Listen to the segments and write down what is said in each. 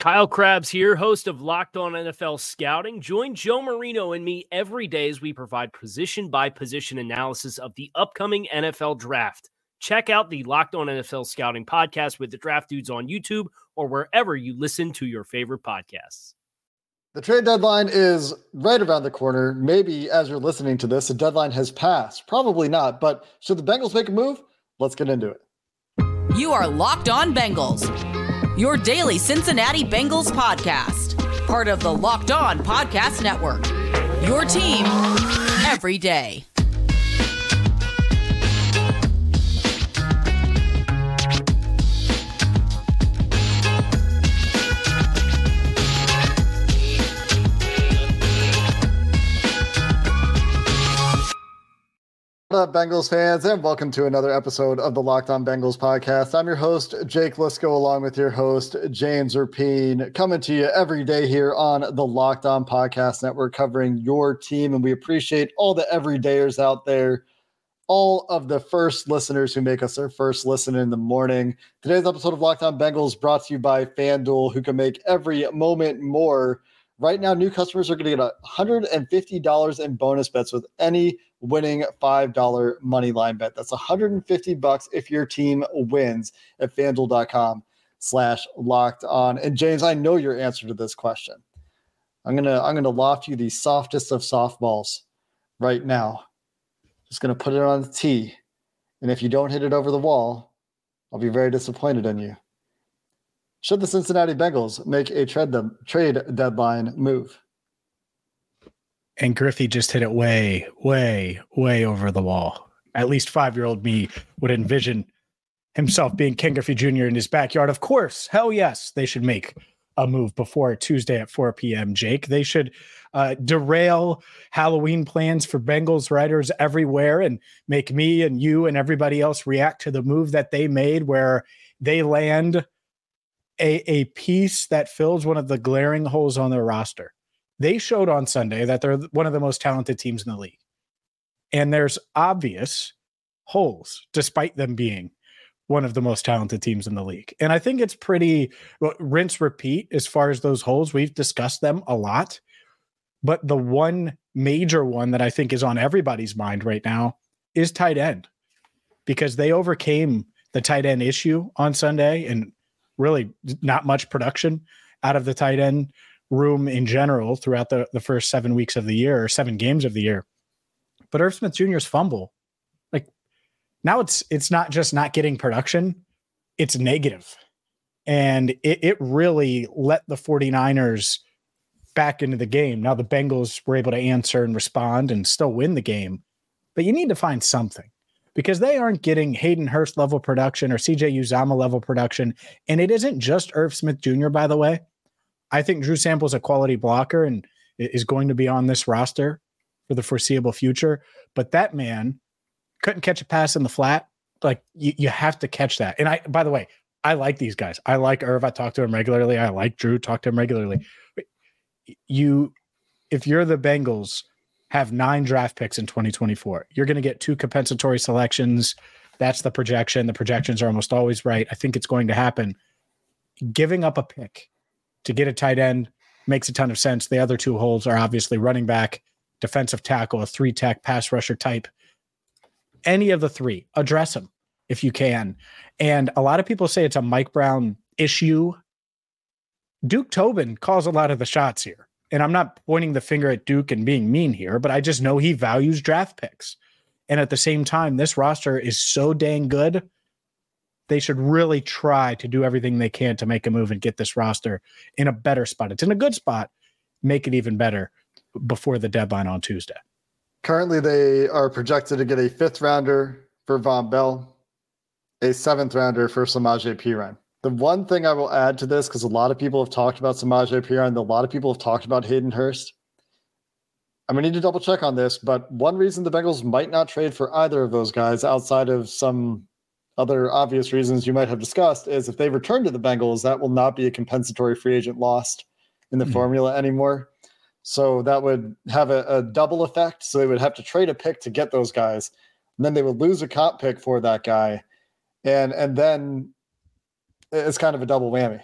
Kyle Crabbs here, host of Locked On NFL Scouting. Join Joe Marino and me every day as we provide position by position analysis of the upcoming NFL draft. Check out the Locked On NFL Scouting podcast with the draft dudes on YouTube or wherever you listen to your favorite podcasts. The trade deadline is right around the corner. Maybe as you're listening to this, the deadline has passed. Probably not, but should the Bengals make a move? Let's get into it. You are Locked On Bengals your daily Cincinnati Bengals podcast, part of the Locked On Podcast Network. Your team every day. What up, Bengals fans, and welcome to another episode of the Locked On Bengals podcast. I'm your host, Jake Liscow, along with your host, James Rapien, coming to you every day here on the Locked On Podcast Network, covering your team. And we appreciate all the everydayers out there, all of the first listeners who make us their first listen in the morning. Today's episode of Locked On Bengals brought to you by FanDuel, who can make every moment more. Right now, new customers are going to get $150 in bonus bets with any winning $5 money line bet. That's 150 bucks if your team wins at fanduel.com slash locked on. And James, I know your answer to this question. I'm gonna I'm gonna loft you the softest of softballs right now. Just gonna put it on the tee. And if you don't hit it over the wall, I'll be very disappointed in you. Should the Cincinnati Bengals make a trade, trade deadline move? and Griffey just hit it way, way, way over the wall. At least five year old me would envision himself being Ken Griffey Jr. in his backyard. Of course, hell yes, they should make a move before Tuesday at 4 p.m. Jake, they should uh, derail Halloween plans for Bengals writers everywhere and make me and you and everybody else react to the move that they made, where they land a, a piece that fills one of the glaring holes on their roster they showed on Sunday that they're one of the most talented teams in the league. And there's obvious holes, despite them being one of the most talented teams in the league. And I think it's pretty well, rinse repeat as far as those holes. We've discussed them a lot. But the one major one that I think is on everybody's mind right now is tight end because they overcame the tight end issue on Sunday and really not much production out of the tight end room in general throughout the, the first seven weeks of the year or seven games of the year. But Irv Smith Jr.'s fumble, like now it's it's not just not getting production, it's negative. And it, it really let the 49ers back into the game. Now the Bengals were able to answer and respond and still win the game. But you need to find something because they aren't getting Hayden Hurst level production or CJ Uzomah level production. And it isn't just Irv Smith Jr., by the way. I think Drew Sample's a quality blocker and is going to be on this roster for the foreseeable future. But that man couldn't catch a pass in the flat. Like you, you have to catch that. And I, by the way, I like these guys. I like Irv. I talk to him regularly. I like Drew. Talk to him regularly. You, if you're the Bengals, have nine draft picks in 2024. You're going to get two compensatory selections. That's the projection. The projections are almost always right. I think it's going to happen. Giving up a pick to get a tight end makes a ton of sense. The other two holes are obviously running back, defensive tackle, a three tech pass rusher type. Any of the three, address them if you can. And a lot of people say it's a Mike Brown issue. Duke Tobin calls a lot of the shots here. And I'm not pointing the finger at Duke and being mean here, but I just know he values draft picks. And at the same time, this roster is so dang good they should really try to do everything they can to make a move and get this roster in a better spot. It's in a good spot. Make it even better before the deadline on Tuesday. Currently, they are projected to get a fifth rounder for Von Bell, a seventh rounder for Samaje Perine. The one thing I will add to this, because a lot of people have talked about Samaje Perine, a lot of people have talked about Hayden Hurst. I'm gonna need to double check on this, but one reason the Bengals might not trade for either of those guys outside of some other obvious reasons you might have discussed is if they return to the Bengals, that will not be a compensatory free agent lost in the mm-hmm. formula anymore. So that would have a, a, double effect. So they would have to trade a pick to get those guys, and then they would lose a comp pick for that guy, and and then it's kind of a double whammy.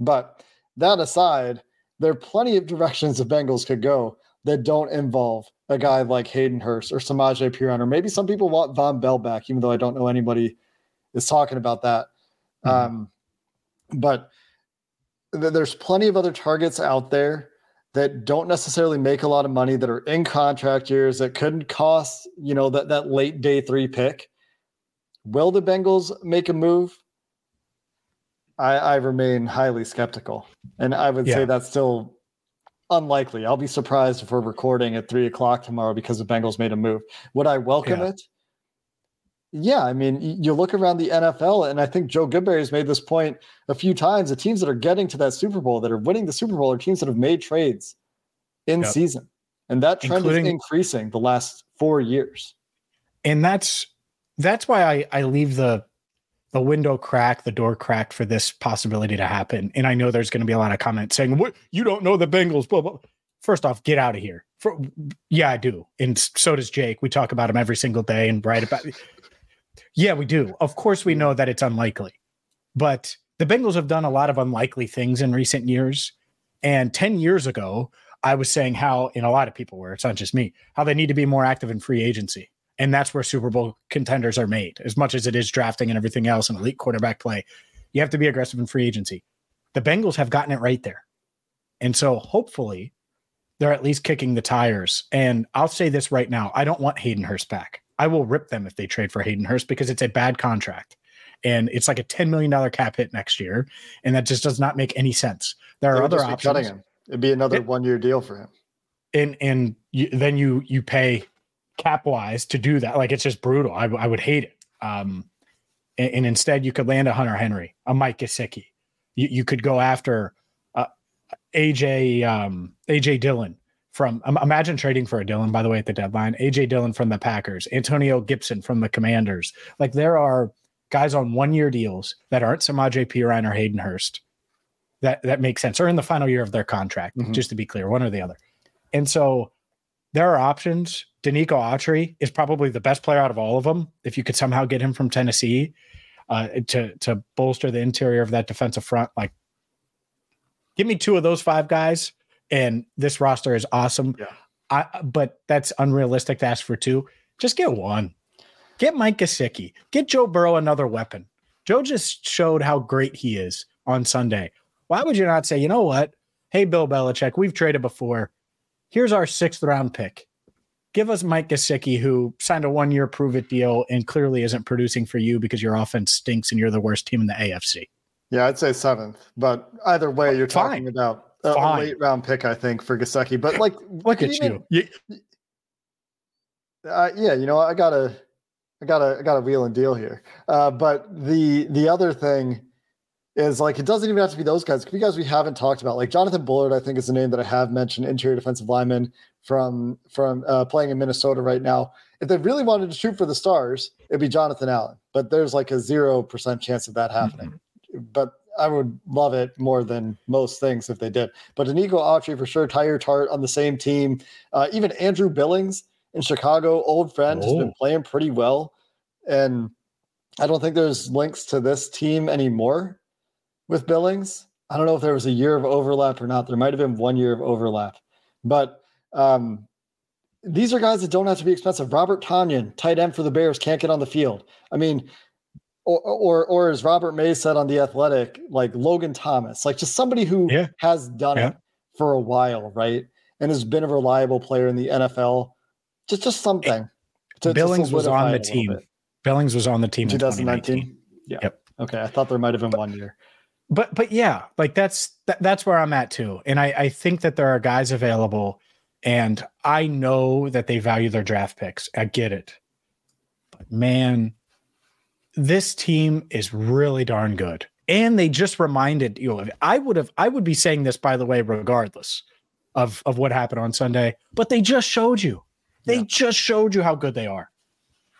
But that aside, there are plenty of directions the Bengals could go that don't involve a guy like Hayden Hurst or Samaje Perine, or maybe some people want Von Bell back, even though I don't know anybody is talking about that. Mm-hmm. Um, but th- there's plenty of other targets out there that don't necessarily make a lot of money that are in contract years that couldn't cost you know that that late day three pick. Will the Bengals make a move? I, I remain highly skeptical, and I would yeah. say that's still unlikely. I'll be surprised if we're recording at three o'clock tomorrow because the Bengals made a move. Would I welcome yeah. it? Yeah, I mean, you look around the NFL, and I think Joe Goodberry has made this point a few times. The teams that are getting to that Super Bowl, that are winning the Super Bowl, are teams that have made trades in yep. season, and that trend Including, is increasing the last four years. And that's that's why I I leave the the window cracked, the door cracked for this possibility to happen. And I know there's going to be a lot of comments saying, "What you don't know the Bengals?" Blah blah. First off, get out of here. For, yeah, I do, and so does Jake. We talk about him every single day and write about. Yeah, we do. Of course, we know that it's unlikely, but the Bengals have done a lot of unlikely things in recent years. And 10 years ago, I was saying how, and a lot of people were, it's not just me, how they need to be more active in free agency. And that's where Super Bowl contenders are made, as much as it is drafting and everything else and elite quarterback play. You have to be aggressive in free agency. The Bengals have gotten it right there. And so hopefully they're at least kicking the tires. And I'll say this right now I don't want Hayden Hurst back. I will rip them if they trade for Hayden Hurst because it's a bad contract. And it's like a $10 million cap hit next year. And that just does not make any sense. There are other options. It'd be another one year deal for him. And and you, then you you pay cap wise to do that. Like it's just brutal. I, I would hate it. Um, and, and, instead you could land a Hunter Henry, a Mike Gesicki. You, you could go after uh, AJ um, AJ Dillon from imagine trading for a Dillon, by the way, at the deadline. AJ Dillon from the Packers, Antonio Gibson from the Commanders. Like there are guys on one year deals that aren't Samaje Perine or Hayden Hurst that that makes sense, or in the final year of their contract, mm-hmm. just to be clear, one or the other. And so there are options. Denico Autry is probably the best player out of all of them. If you could somehow get him from Tennessee uh, to to bolster the interior of that defensive front, like give me two of those five guys and this roster is awesome. Yeah. I, but that's unrealistic to ask for two. Just get one. Get Mike Gesicki. Get Joe Burrow another weapon. Joe just showed how great he is on Sunday. Why would you not say, you know what? Hey, Bill Belichick, we've traded before. Here's our sixth round pick. Give us Mike Gesicki, who signed a one year prove it deal and clearly isn't producing for you because your offense stinks and you're the worst team in the AFC. Yeah, I'd say seventh. But either way, you're Fine. talking about a, a late round pick, I think, for Gesicki. But like, look at even, you. Uh, yeah, you know, I gotta, I gotta, I got a wheel and deal here. Uh, but the the other thing is like it doesn't even have to be those guys. Because guys we haven't talked about like Jonathan Bullard, I think is the name that I have mentioned, interior defensive lineman from from uh, playing in Minnesota right now. If they really wanted to shoot for the stars, it'd be Jonathan Allen. But there's like a zero percent chance of that happening. Mm-hmm. But I would love it more than most things if they did. But Denico Autry for sure, Teair Tart on the same team. Uh, even Andrew Billings in Chicago, old friend, oh. has been oh. playing pretty well. And I don't think there's links to this team anymore with Billings. I don't know if there was a year of overlap or not. There might have been one year of overlap. But um, these are guys that don't have to be expensive. Robert Tonyan, tight end for the Bears, can't get on the field. I mean, or, or or as Robert Mays said on the Athletic, like Logan Thomas, like just somebody who yeah. has done yeah. it for a while, right, and has been a reliable player in the NFL. Just just something. To, Billings to was on the team. Billings was on the team 2019. Yeah. Yep. Okay, I thought there might have been one year. But but yeah, like that's that, that's where I'm at too, and I I think that there are guys available And I know that they value their draft picks. I get it. But man, this team is really darn good. And they just reminded you know, I would have I would be saying this by the way, regardless of, of what happened on Sunday, but they just showed you. They yeah. just showed you how good they are.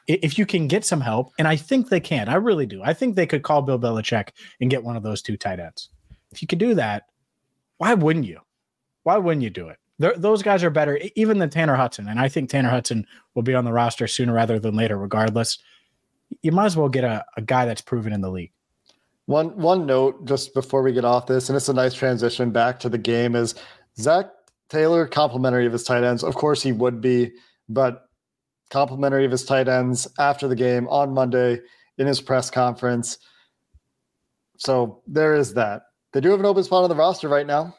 If you can get some help, and I think they can, I really do. I think they could call Bill Belichick and get one of those two tight ends. If you could do that, why wouldn't you? Why wouldn't you do it? They're, those guys are better, even than Tanner Hudson. And I think Tanner Hudson will be on the roster sooner rather than later, regardless. You might as well get a, a guy that's proven in the league. One one note just before we get off this, and it's a nice transition back to the game, is Zac Taylor complimentary of his tight ends. Of course, he would be, but complimentary of his tight ends after the game on Monday in his press conference. So there is that. They do have an open spot on the roster right now.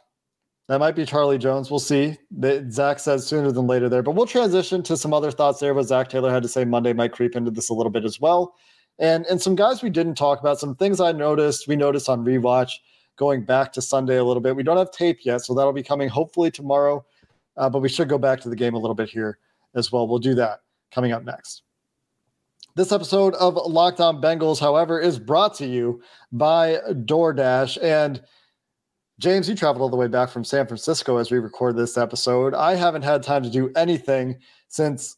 That might be Charlie Jones. We'll see. Zac says sooner than later there, but we'll transition to some other thoughts there. What Zac Taylor had to say Monday might creep into this a little bit as well. And and some guys we didn't talk about, some things I noticed, we noticed on rewatch going back to Sunday a little bit. We don't have tape yet, so that'll be coming hopefully tomorrow. Uh, but we should go back to the game a little bit here as well. We'll do that coming up next. This episode of Locked On Bengals, however, is brought to you by DoorDash. And James, you traveled all the way back from San Francisco as we record this episode. I haven't had time to do anything since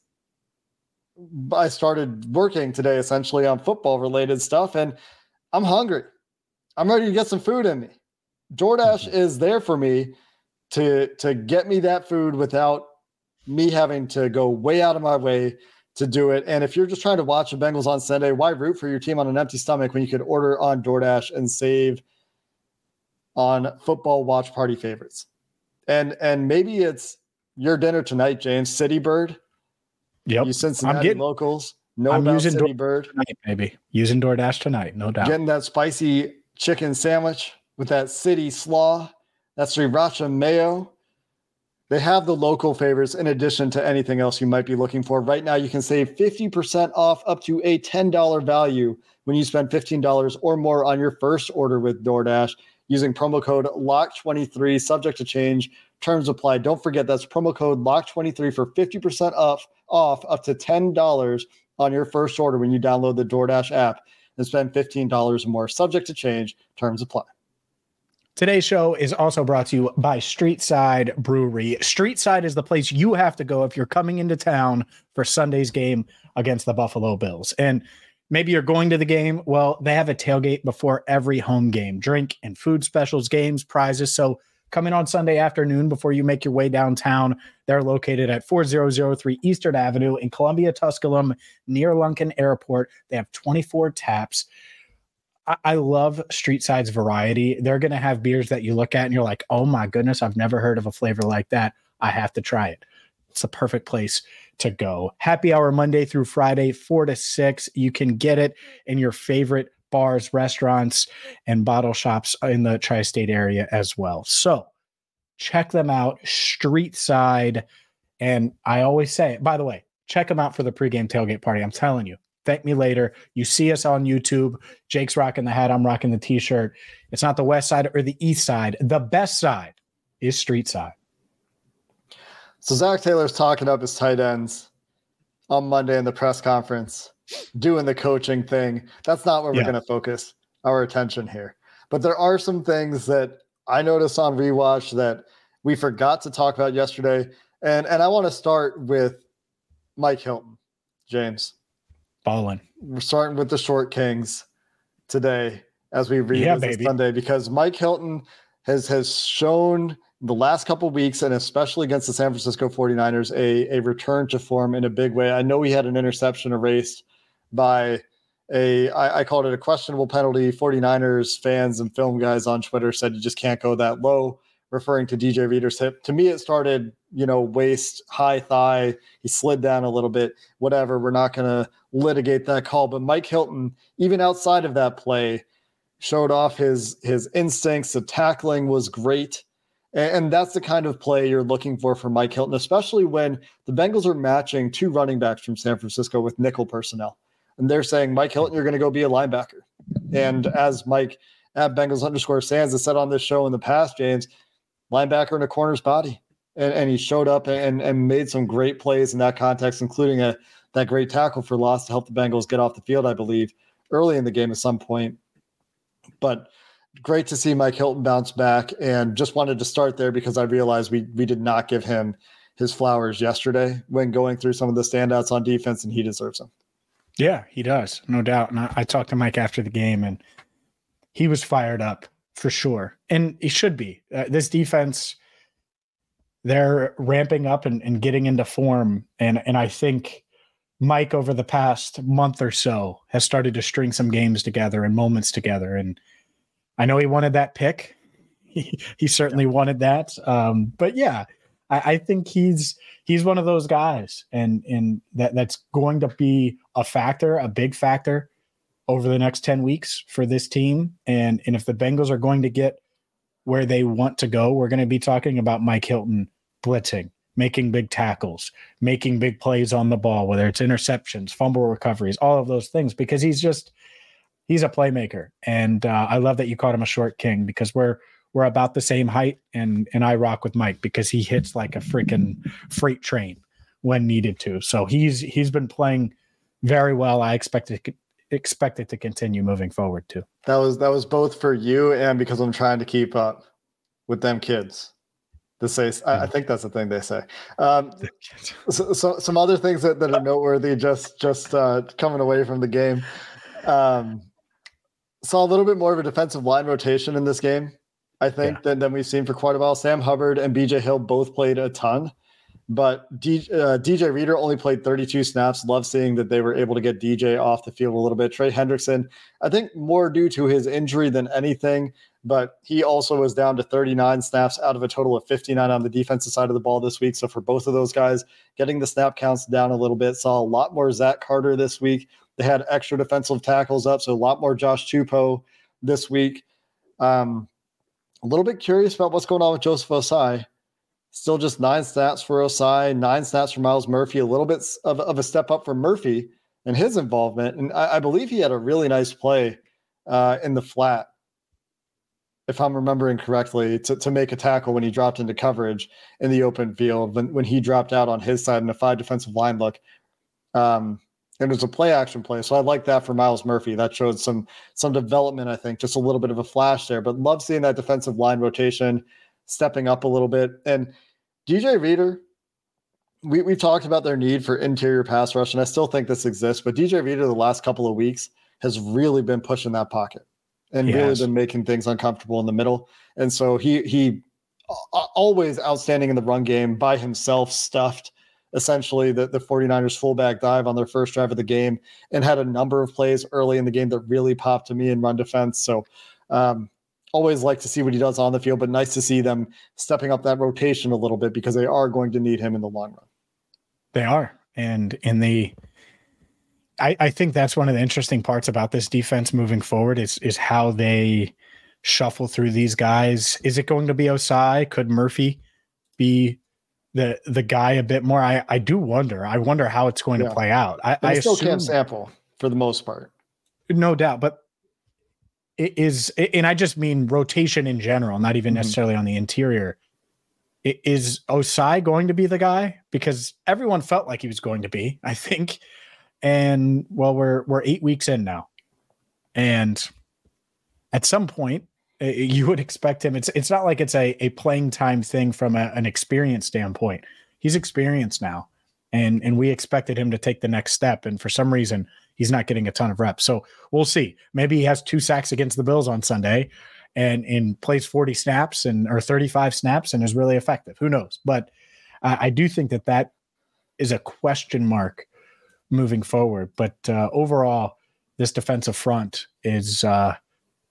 I started working today, essentially on football related stuff, and I'm hungry. I'm ready to get some food in me. DoorDash mm-hmm. is there for me to to get me that food without me having to go way out of my way to do it. And if you're just trying to watch the Bengals on Sunday, why root for your team on an empty stomach when you could order on DoorDash and save on football watch party favorites. And and maybe it's your dinner tonight, James. City Bird. Yep. You Cincinnati I'm getting, locals. No I'm using City Bird. Tonight, maybe using DoorDash tonight, no doubt. Getting that spicy chicken sandwich with that city slaw. That's sriracha mayo. They have the local favorites in addition to anything else you might be looking for. Right now, you can save 50% off up to a $10 value when you spend $15 or more on your first order with DoorDash using promo code LOCK23, subject to change. Terms apply. Don't forget that's promo code LOCK23 for 50% off, off up to $10 on your first order when you download the DoorDash app and spend $15 or more, subject to change. Terms apply. Today's show is also brought to you by Streetside Brewery. Streetside is the place you have to go if you're coming into town for Sunday's game against the Buffalo Bills. And Maybe you're going to the game. Well, they have a tailgate before every home game, drink and food specials, games, prizes. So come in on Sunday afternoon before you make your way downtown. They're located at 4003 Eastern Avenue in Columbia, Tusculum, near Lunken Airport. They have 24 taps. I, love Street Side's variety. They're going to have beers that you look at and you're like, oh my goodness, I've never heard of a flavor like that. I have to try it. It's the perfect place to go. Happy hour Monday through Friday, four to six. You can get it in your favorite bars, restaurants, and bottle shops in the tri state area as well. So check them out, street side. And I always say, by the way, check them out for the pregame tailgate party. I'm telling you, thank me later. You see us on YouTube. Jake's rocking the hat. I'm rocking the t shirt. It's not the west side or the east side. The best side is street side. So Zac Taylor's talking up his tight ends on Monday in the press conference, doing the coaching thing. That's not where we're going to focus our attention here. But there are some things that I noticed on rewatch that we forgot to talk about yesterday. And and I want to start with Mike Hilton, James. Balling. We're starting with the short kings today as we read yeah, this Sunday because Mike Hilton has has shown the last couple weeks and especially against the San Francisco 49ers a, a return to form in a big way. I know we had an interception erased by a I, I called it a questionable penalty. 49ers fans and film guys on Twitter said you just can't go that low, referring to DJ Reader's hip. To me, it started, you know, waist, high thigh. He slid down a little bit, whatever. We're not going to litigate that call. But Mike Hilton, even outside of that play, showed off his his instincts. The tackling was great. And that's the kind of play you're looking for from Mike Hilton, especially when the Bengals are matching two running backs from San Francisco with nickel personnel. And they're saying, Mike Hilton, you're going to go be a linebacker. And as Mike at Bengals underscore Sands has said on this show in the past, James, linebacker in a corner's body. and, and he showed up and, and made some great plays in that context, including a that great tackle for loss to help the Bengals get off the field, I believe, early in the game at some point. But great to see Mike Hilton bounce back and just wanted to start there because I realized we we did not give him his flowers yesterday when going through some of the standouts on defense, and he deserves them. Yeah, he does, no doubt. And I, I talked to Mike after the game, and he was fired up for sure, and he should be. Uh, this defense, they're ramping up and, and getting into form, and and I think Mike over the past month or so has started to string some games together and moments together, and I know he wanted that pick. He, he certainly wanted that, um, but yeah, I, I think he's he's one of those guys, and and that that's going to be a factor, a big factor over the next 10 weeks for this team. And and if the Bengals are going to get where they want to go, we're going to be talking about Mike Hilton blitzing, making big tackles, making big plays on the ball, whether it's interceptions, fumble recoveries, all of those things, because he's just he's a playmaker. And uh, I love that you called him a short king because we're we're about the same height, and and I rock with Mike because he hits like a freaking freight train when needed to. So he's he's been playing very well. I expect it expect it to continue moving forward too. That was that was both for you and because I'm trying to keep up with them kids. To say, I, I think that's the thing they say. Um, so, so, some other things that, that are noteworthy, just just uh, coming away from the game. Um, saw a little bit more of a defensive line rotation in this game. I think, yeah. than, than we've seen for quite a while. Sam Hubbard and BJ Hill both played a ton, but D, uh, DJ Reader only played 32 snaps. Love seeing that they were able to get DJ off the field a little bit. Trey Hendrickson, I think more due to his injury than anything, but he also was down to 39 snaps out of a total of 59 on the defensive side of the ball this week. So for both of those guys, getting the snap counts down a little bit. Saw a lot more Zach Carter this week. They had extra defensive tackles up, so a lot more Josh Tupou this week. Um, a little bit curious about what's going on with Joseph Ossai. Still just nine snaps for Ossai, nine snaps for Myles Murphy, a little bit of, of a step up for Murphy and his involvement. And I, I believe he had a really nice play uh, in the flat, if I'm remembering correctly, to, to make a tackle when he dropped into coverage in the open field when, when he dropped out on his side in a five defensive line look. Um, and it was a play action play. So I like that for Myles Murphy. That showed some some development, I think, just a little bit of a flash there. But love seeing that defensive line rotation stepping up a little bit. And DJ Reader, we we talked about their need for interior pass rush, and I still think this exists. But DJ Reader, the last couple of weeks, has really been pushing that pocket and he really has. been making things uncomfortable in the middle. And so he he always outstanding in the run game by himself, stuffed essentially the, the 49ers fullback dive on their first drive of the game and had a number of plays early in the game that really popped to me in run defense. So um, always like to see what he does on the field, but nice to see them stepping up that rotation a little bit because they are going to need him in the long run. They are. And in the I, I think that's one of the interesting parts about this defense moving forward is is how they shuffle through these guys. Is it going to be Ossai? Could Murphy be the the guy a bit more. I I do wonder. I wonder how it's going yeah. to play out. I, I still assume, can't sample for the most part. No doubt, but it is, and I just mean rotation in general, not even mm-hmm. necessarily on the interior. Is Ossai going to be the guy? Because everyone felt like he was going to be, I think. And well, we're we're eight weeks in now, and at some point, uh, you would expect him. It's it's not like it's a, a playing time thing from a, an experience standpoint. He's experienced now, and and we expected him to take the next step. And for some reason, he's not getting a ton of reps. So we'll see. Maybe he has two sacks against the Bills on Sunday, and and plays forty snaps and or thirty five snaps and is really effective. Who knows? But I do think that that is a question mark moving forward. But uh, overall, this defensive front is. Uh,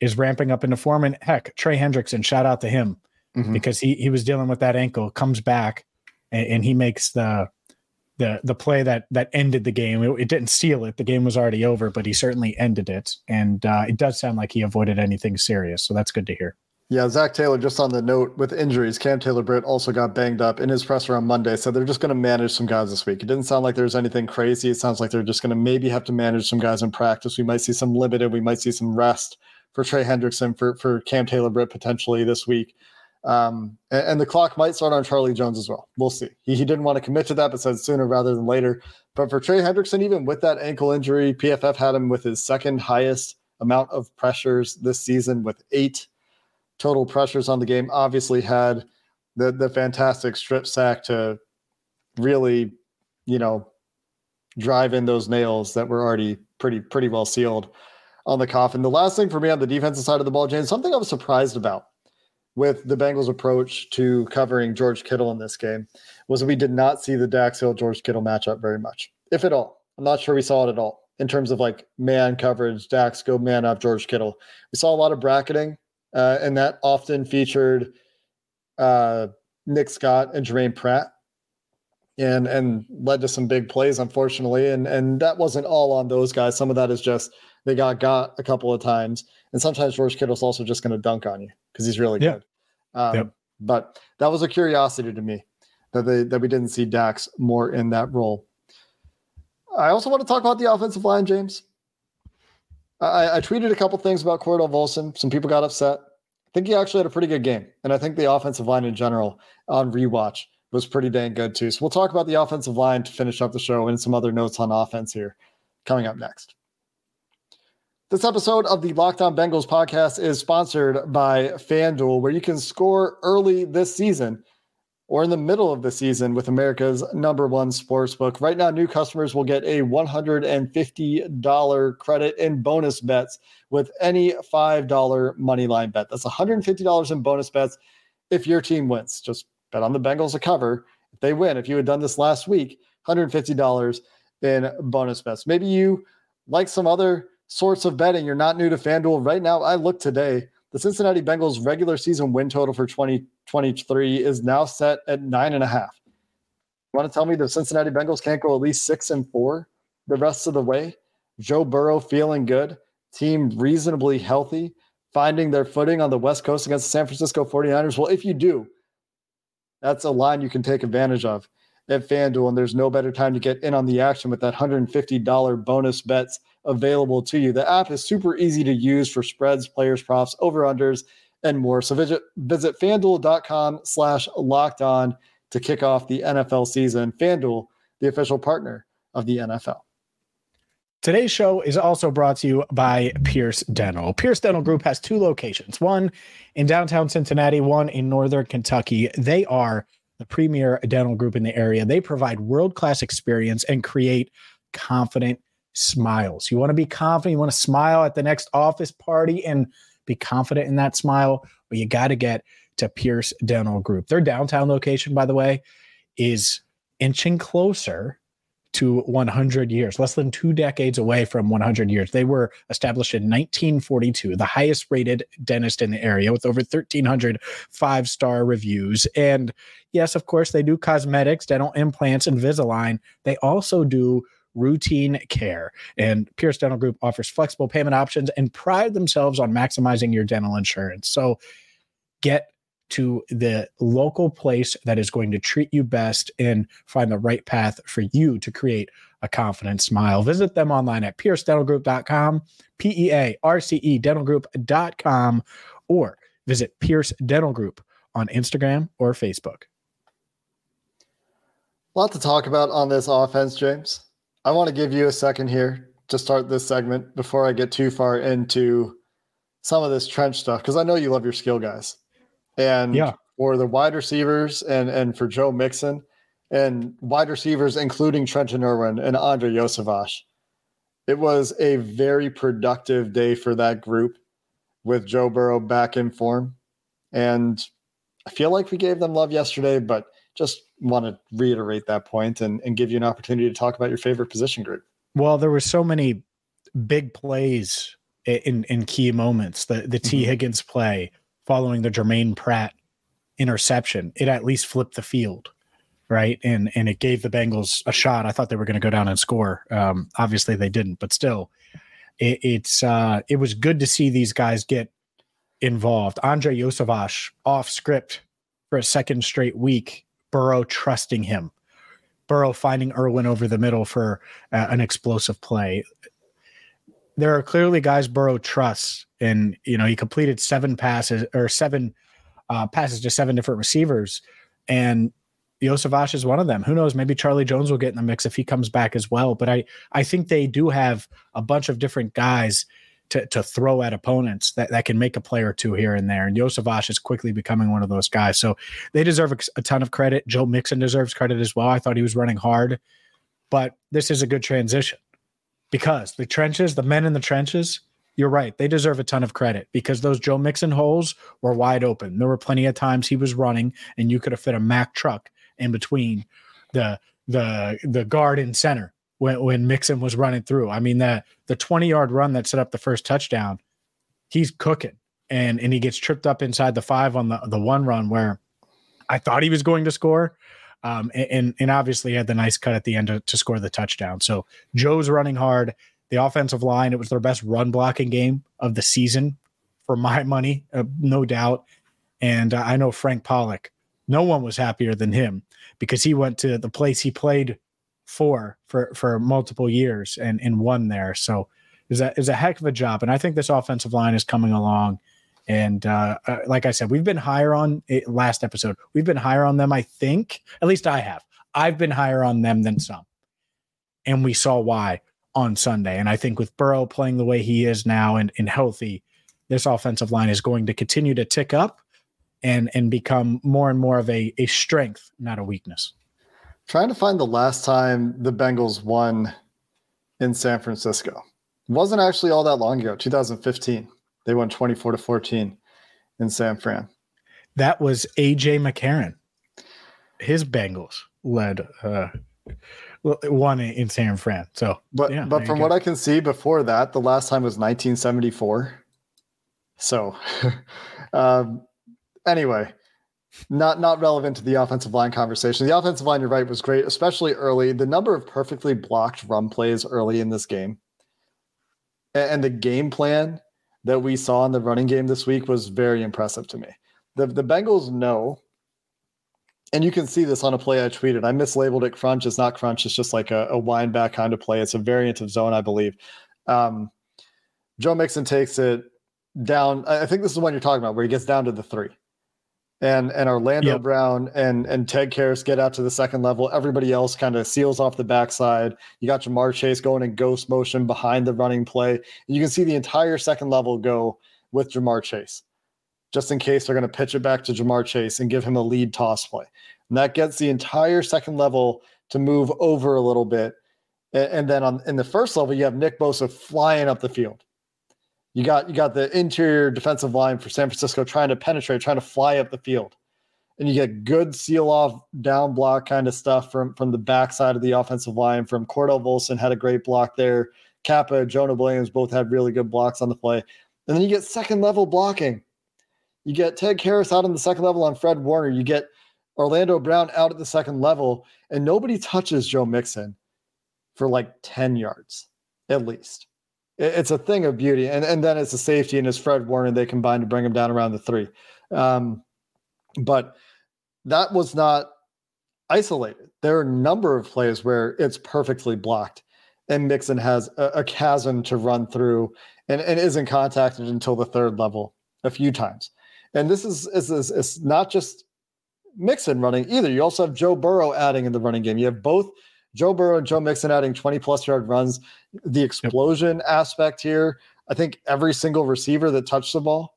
is ramping up into form. And heck, Trey Hendrickson, shout out to him mm-hmm. because he he was dealing with that ankle, comes back, and, and, he makes the the the play that that ended the game. It, it, didn't seal it; the game was already over, but he certainly ended it. And uh, it does sound like he avoided anything serious, so that's good to hear. Yeah, Zac Taylor, just on the note with injuries, Cam Taylor Britt also got banged up in his presser on Monday. So they're just going to manage some guys this week. It didn't sound like there's anything crazy. It sounds like they're just going to maybe have to manage some guys in practice. We might see some limited, we might see some rest for Trey Hendrickson, for for Cam Taylor Britt potentially this week. Um, and, and, the clock might start on Charlie Jones as well. We'll see. He, he didn't want to commit to that, but said sooner rather than later. But for Trey Hendrickson, even with that ankle injury, PFF had him with his second highest amount of pressures this season with eight total pressures on the game. Obviously, had the the fantastic strip sack to really, you know, drive in those nails that were already pretty pretty well sealed on the coffin. The last thing for me on the defensive side of the ball, James, something I was surprised about with the Bengals' approach to covering George Kittle in this game was we did not see the Dax Hill George Kittle matchup very much, if at all. I'm not sure we saw it at all in terms of like man coverage, Dax go man up George Kittle. We saw a lot of bracketing, uh, and that often featured uh, Nick Scott and Germaine Pratt. And and led to some big plays, unfortunately. And and that wasn't all on those guys. Some of that is just they got got a couple of times. And sometimes George Kittle's also just going to dunk on you because he's really yeah. good. Um, yep. But that was a curiosity to me that they that we didn't see Dax more in that role. I also want to talk about the offensive line, James. I, I tweeted a couple things about Cordell Volson. Some people got upset. I think he actually had a pretty good game, and I think the offensive line in general on rewatch was pretty dang good too. So we'll talk about the offensive line to finish up the show and some other notes on offense here coming up next. This episode of the Locked On Bengals podcast is sponsored by FanDuel, where you can score early this season or in the middle of the season with America's number one sports book. Right now, new customers will get a $150 credit in bonus bets with any $5 money line bet. That's $150 in bonus bets if your team wins. Just bet on the Bengals to cover. If they win, if you had done this last week, $150 in bonus bets. Maybe you like some other sorts of betting. You're not new to FanDuel. Right now, I look today, the Cincinnati Bengals regular season win total for 2023 is now set at nine and a half. You want to tell me the Cincinnati Bengals can't go at least six and four the rest of the way? Joe Burrow feeling good, team reasonably healthy, finding their footing on the West Coast against the San Francisco 49ers. Well, if you do, that's a line you can take advantage of at FanDuel, and there's no better time to get in on the action with that $150 bonus bets available to you. The app is super easy to use for spreads, players, props, over-unders, and more. So visit visit fanduel.com slash locked on to kick off the NFL season. FanDuel, the official partner of the NFL. Today's show is also brought to you by Pearce Dental. Pearce Dental Group has two locations, one in downtown Cincinnati, one in northern Kentucky. They are the premier dental group in the area. They provide world-class experience and create confident smiles. You want to be confident, you want to smile at the next office party and be confident in that smile, but you got to get to Pearce Dental Group. Their downtown location, by the way, is inching closer to 100 years, less than two decades away from 100 years. They were established in 1942, the highest rated dentist in the area with over 1,300 five star reviews. And yes, of course, they do cosmetics, dental implants, Invisalign. They also do routine care. And Pearce Dental Group offers flexible payment options and pride themselves on maximizing your dental insurance. So get to the local place that is going to treat you best and find the right path for you to create a confident smile. Visit them online at pearcedentalgroup.com, P E A R C E dentalgroup.com, or visit Pearce Dental Group on Instagram or Facebook. A lot to talk about on this offense, James. I want to give you a second here to start this segment before I get too far into some of this trench stuff because I know you love your skill guys. And yeah. for the wide receivers and and for Joe Mixon and wide receivers, including Trenton Irwin and Andrei Iosivas, it was a very productive day for that group with Joe Burrow back in form. And I feel like we gave them love yesterday, but just want to reiterate that point and, and give you an opportunity to talk about your favorite position group. Well, there were so many big plays in in key moments. The the Tee mm-hmm. Higgins play following the Germaine Pratt interception, it at least flipped the field, right? And and it gave the Bengals a shot. I thought they were going to go down and score. Um, obviously, they didn't, but still, it, it's uh, it was good to see these guys get involved. Andrei Iosivas off script for a second straight week Burrow trusting him, Burrow finding Irwin over the middle for uh, an explosive play. There are clearly guys Burrow trusts, and you know he completed seven passes or seven uh, passes to seven different receivers, and Iosivas is one of them. Who knows? Maybe Charlie Jones will get in the mix if he comes back as well. But I I think they do have a bunch of different guys to, to throw at opponents that, that can make a play or two here and there. And Iosivas is quickly becoming one of those guys. So they deserve a ton of credit. Joe Mixon deserves credit as well. I thought he was running hard, but this is a good transition because the trenches, the men in the trenches, you're right. They deserve a ton of credit because those Joe Mixon holes were wide open. There were plenty of times he was running and you could have fit a Mack truck in between the the the guard and center when when Mixon was running through. I mean that the 20 yard run that set up the first touchdown, he's cooking and and he gets tripped up inside the five on the the one run where I thought he was going to score. Um, and and obviously had the nice cut at the end to, to score the touchdown. So Joe's running hard. The offensive line, it was their best run blocking game of the season for my money, uh, no doubt. And uh, I know Frank Pollack, no one was happier than him because he went to the place he played for for for multiple years and and one there. So is a is a heck of a job, and I think this offensive line is coming along. And uh, uh, like I said, we've been higher on it last episode. We've been higher on them. I think at least I have. I've been higher on them than some, and we saw why on Sunday. And I think with Burrow playing the way he is now and, and healthy, this offensive line is going to continue to tick up and and become more and more of a, a strength, not a weakness. Trying to find the last time the Bengals won in San Francisco. It wasn't actually all that long ago, 2015. They won 24 to 14 in San Fran. That was AJ McCarron. His Bengals led uh one in San Fran. So, but yeah, but from what I can see before that, the last time was 1974. So, um, anyway, not not relevant to the offensive line conversation. The offensive line, you're right, was great, especially early. The number of perfectly blocked run plays early in this game, and the game plan that we saw in the running game this week was very impressive to me. The the Bengals know, and you can see this on a play I tweeted. I mislabeled it crunch. It's not crunch. It's just like a, a wind back kind of play. It's a variant of zone, I believe. Um, Joe Mixon takes it down. I think this is the one you're talking about, where he gets down to the three and and Orlando yep. Brown and and Ted Karras get out to the second level. Everybody else kind of seals off the backside. You got Ja'Marr Chase going in ghost motion behind the running play. And you can see the entire second level go with Ja'Marr Chase, just in case they're going to pitch it back to Ja'Marr Chase and give him a lead toss play. And that gets the entire second level to move over a little bit. And, and then on in the first level, you have Nick Bosa flying up the field. You got you got the interior defensive line for San Francisco trying to penetrate, trying to fly up the field. And you get good seal off down block kind of stuff from from the backside of the offensive line from Cordell Volson had a great block there. Cappa, Jonah Williams both had really good blocks on the play. And then you get second level blocking. You get Ted Karras out on the second level on Fred Warner. You get Orlando Brown out at the second level, and nobody touches Joe Mixon for like 10 yards at least it's a thing of beauty. And and then it's a safety and it's Fred Warner. They combine to bring him down around the three. Um, but that was not isolated. There are a number of plays where it's perfectly blocked, and Mixon has a, a chasm to run through and, and isn't contacted until the third level a few times. And this is is, is, is not just Mixon running either. You also have Joe Burrow adding in the running game. You have both Joe Burrow and Joe Mixon adding 20 plus yard runs. The explosion yep. aspect here, I think every single receiver that touched the ball,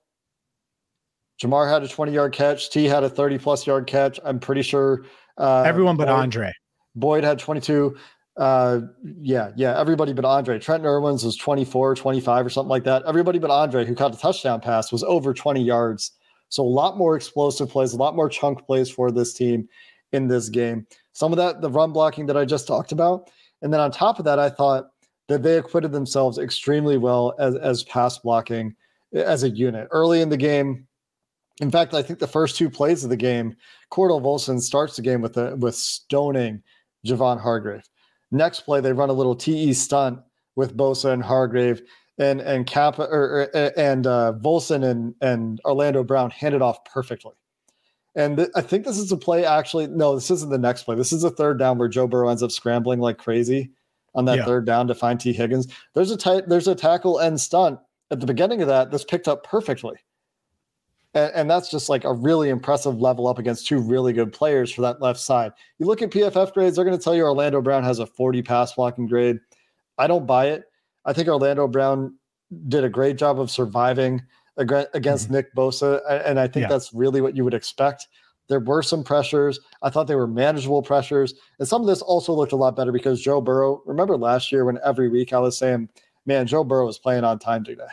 Ja'Marr had a 20 yard catch. T had a 30 plus yard catch. I'm pretty sure uh, everyone but Boyd, Andre. Boyd had 22. Uh, yeah, yeah, everybody but Andre. Trent Irwins was 24, 25 or something like that. Everybody but Andre, who caught the touchdown pass, was over 20 yards. So a lot more explosive plays, a lot more chunk plays for this team in this game. Some of that, the run blocking that I just talked about. And then on top of that, I thought that they acquitted themselves extremely well as, as pass blocking as a unit. Early in the game, in fact, I think the first two plays of the game, Cordell Volson starts the game with a, with stoning Javon Hargrave. Next play, they run a little TE stunt with Bosa and Hargrave, and and Cap or, or and uh, Volson and and Orlando Brown handed off perfectly. And th- I think this is a play actually. No, this isn't the next play. This is a third down where Joe Burrow ends up scrambling like crazy on that yeah. third down to find T. Higgins. There's a tight, there's a tackle and stunt at the beginning of that that's picked up perfectly. And, and, that's just like a really impressive level up against two really good players for that left side. You look at PFF grades, they're going to tell you Orlando Brown has a 40 pass blocking grade. I don't buy it. I think Orlando Brown did a great job of surviving against mm-hmm. Nick Bosa. And I think yeah. that's really what you would expect. There were some pressures. I thought they were manageable pressures. And some of this also looked a lot better because Joe Burrow, remember last year when every week I was saying, man, Joe Burrow was playing on time today.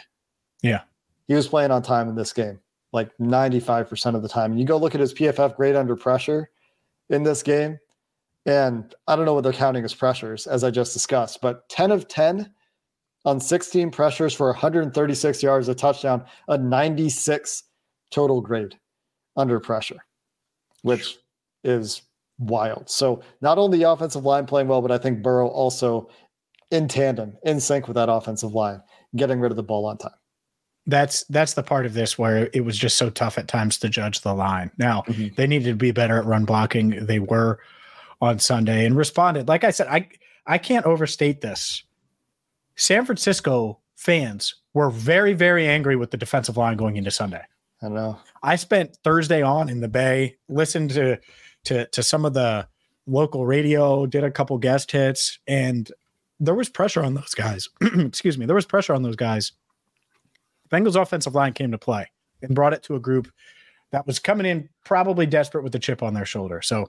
Yeah. He was playing on time in this game, like 95% of the time. And you go look at his PFF grade under pressure in this game. And I don't know what they're counting as pressures, as I just discussed, but 10 of 10 on 16 pressures for 136 yards, a touchdown, a 96 total grade under pressure, which is wild. So not only the offensive line playing well, but I think Burrow also in tandem, in sync with that offensive line, getting rid of the ball on time. That's that's the part of this where it was just so tough at times to judge the line. Now mm-hmm. they needed to be better at run blocking. They were on Sunday and responded. Like I said, I I can't overstate this. San Francisco fans were very, very angry with the defensive line going into Sunday. I know. I spent Thursday on in the Bay, listened to to to some of the local radio, did a couple guest hits, and there was pressure on those guys. Excuse me, there was pressure on those guys. Bengals offensive line came to play and brought it to a group that was coming in probably desperate with the chip on their shoulder. So,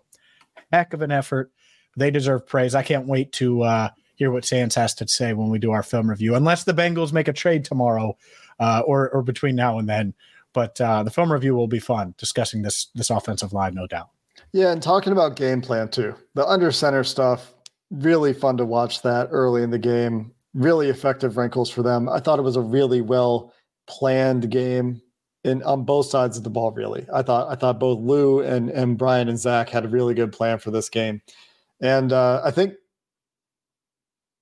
heck of an effort. They deserve praise. I can't wait to uh, hear what Sands has to say when we do our film review, unless the Bengals make a trade tomorrow uh, or or between now and then. But uh, the film review will be fun discussing this this offensive line, no doubt. Yeah, and talking about game plan too. The under center stuff, really fun to watch that early in the game. Really effective wrinkles for them. I thought it was a really well planned game in on both sides of the ball. Really, I thought I thought both Lou and and Brian and Zac had a really good plan for this game, and uh, I think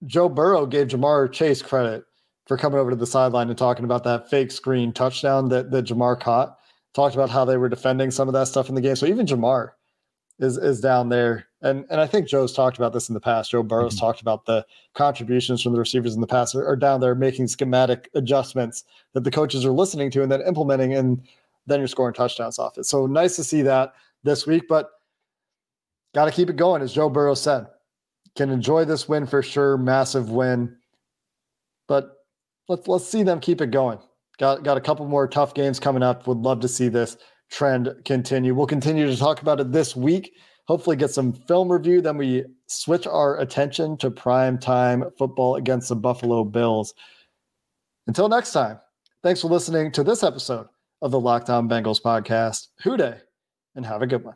Joe Burrow gave Ja'Marr Chase credit for coming over to the sideline and talking about that fake screen touchdown that that Ja'Marr caught. Talked about how they were defending some of that stuff in the game. So even Ja'Marr is is down there, and and I think Joe's talked about this in the past. Joe Burrow's mm-hmm. talked about the contributions from the receivers in the past are, are down there making schematic adjustments that the coaches are listening to and then implementing, and then you're scoring touchdowns off it. So nice to see that this week, but got to keep it going, as Joe Burrow said can enjoy this win for sure. Massive win. But let's let's see them keep it going. Got got a couple more tough games coming up. Would love to see this trend continue. We'll continue to talk about it this week. Hopefully get some film review. Then we switch our attention to prime time football against the Buffalo Bills. Until next time, thanks for listening to this episode of the Locked On Bengals podcast. Who Dey, and have a good one.